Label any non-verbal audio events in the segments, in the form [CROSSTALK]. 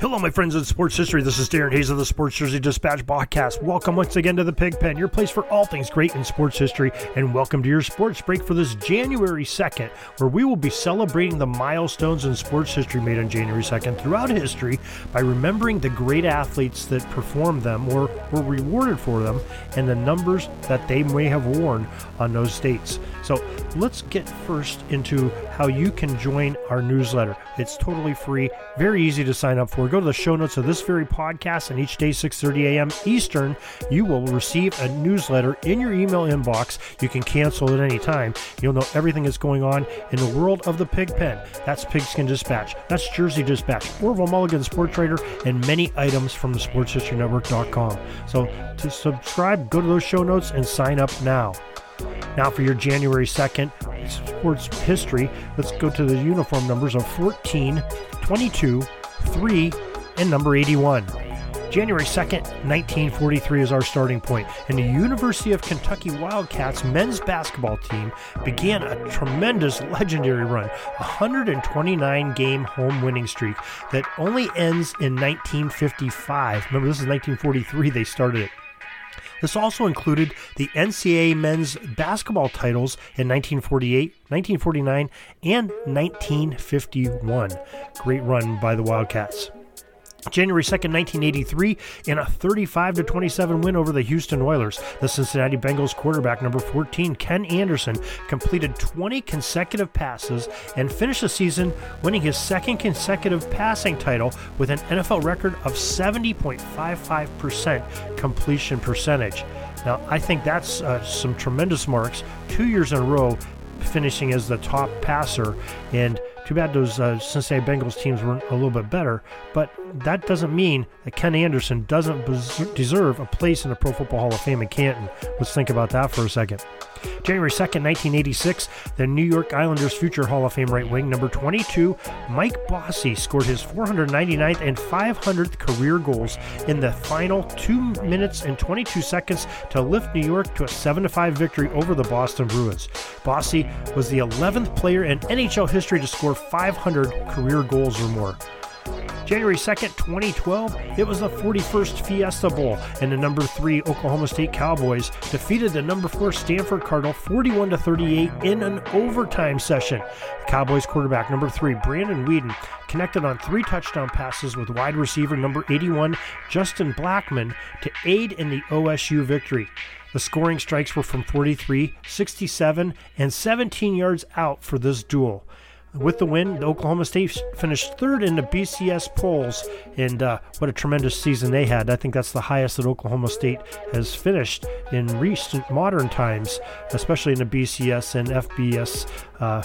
Hello, my friends in sports history. This is Darren Hayes of the Sports Jersey Dispatch podcast. Welcome once again to the Pigpen, your place for all things great in sports history, and welcome to your sports break for this January 2nd, where we will be celebrating the milestones in sports history made on January 2nd throughout history by remembering the great athletes that performed them or were rewarded for them and the numbers that they may have worn on those dates. So let's get first into how you can join our newsletter. It's totally free, very easy to sign up for. Go to the show notes of this very podcast, and each day, 6:30 a.m. Eastern, you will receive a newsletter in your email inbox. You can cancel at any time. You'll know everything that's going on in the world of the pig pen. That's Pigskin Dispatch. That's Jersey Dispatch, Orville Mulligan Sports Trader, and many items from the SportsHistoryNetwork.com. So to subscribe, go to those show notes and sign up now. Now, for your January 2nd sports history, let's go to the uniform numbers of 14, 22, 3, and number 81. January 2nd, 1943 is our starting point, and the University of Kentucky Wildcats men's basketball team began a tremendous [LAUGHS] legendary run, a 129 game home winning streak that only ends in 1955. Remember, this is 1943 they started it. This also included the NCAA men's basketball titles in 1948, 1949, and 1951. Great run by the Wildcats. January 2nd, 1983, in a 35 27 win over the Houston Oilers. The Cincinnati Bengals quarterback number 14, Ken Anderson, completed 20 consecutive passes and finished the season winning his second consecutive passing title with an NFL record of 70.55% completion percentage. Now, I think that's uh, some tremendous marks. Two years in a row, finishing as the top passer. And too bad those uh, Cincinnati Bengals teams weren't a little bit better, but that doesn't mean that Ken Anderson doesn't deserve a place in the Pro Football Hall of Fame in Canton. Let's think about that for a second. January 2nd, 1986, the New York Islanders future Hall of Fame right wing, number 22, Mike Bossy, scored his 499th and 500th career goals in the final 2 minutes and 22 seconds to lift New York to a 7 5 victory over the Boston Bruins. Bossy was the 11th player in NHL history to score 500 career goals or more. January 2nd, 2012, it was the 41st Fiesta Bowl, and the number 3 Oklahoma State Cowboys defeated the number 4 Stanford Cardinal 41 38 in an overtime session. The Cowboys quarterback number 3 Brandon Weeden connected on three touchdown passes with wide receiver number 81 Justin Blackmon to aid in the OSU victory. The scoring strikes were from 43, 67, and 17 yards out for this duel. With the win, Oklahoma State finished third in the BCS polls, and uh, what a tremendous season they had. I think that's the highest that Oklahoma State has finished in recent modern times, especially in the BCS and FBS uh,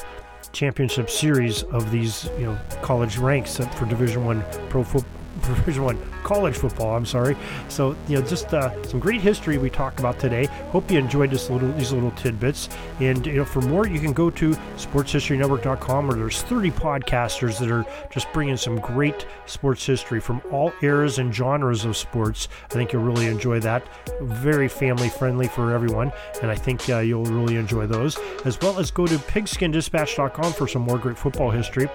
championship series of these you know college ranks for Division One pro football Division One college football. I'm sorry. So you know, just uh, some great history we talked about today. Hope you enjoyed this little these little tidbits. And you know, for more, you can go to SportsHistoryNetwork.com, where there's 30 podcasters that are just bringing some great sports history from all eras and genres of sports. I think you'll really enjoy that. Very family friendly for everyone, and I think uh, you'll really enjoy those. As well as go to PigskinDispatch.com for some more great football history.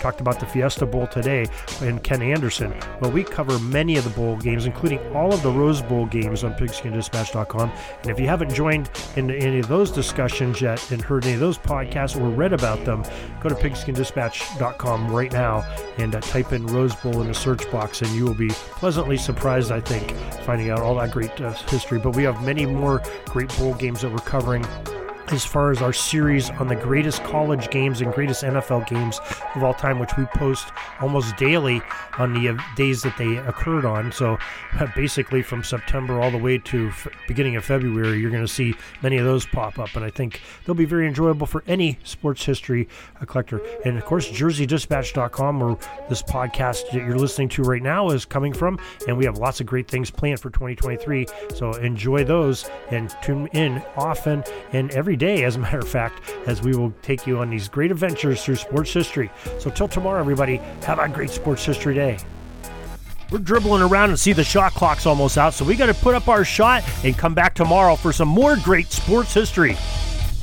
Talked about the Fiesta Bowl today and Ken Anderson. Well, we cover many of the bowl games, including all of the Rose Bowl games on pigskindispatch.com. And if you haven't joined in any of those discussions yet and heard any of those podcasts or read about them, go to pigskindispatch.com right now and uh, type in Rose Bowl in the search box, and you will be pleasantly surprised, I think, finding out all that great uh, history. But we have many more great bowl games that we're covering as far as our series on the greatest college games and greatest NFL games of all time, which we post almost daily on the uh, days that they occurred on. So basically, from September all the way to f- beginning of February, you're going to see many of those pop up, and I think they'll be very enjoyable for any sports history uh, collector. And of course, JerseyDispatch.com, where this podcast that you're listening to right now is coming from, and we have lots of great things planned for 2023. So enjoy those and tune in often and every day, as a matter of fact, as we will take you on these great adventures through sports history. So till tomorrow, everybody, have a great sports history day. We're dribbling around and see the shot clock's almost out, so we got to put up our shot and come back tomorrow for some more great sports history.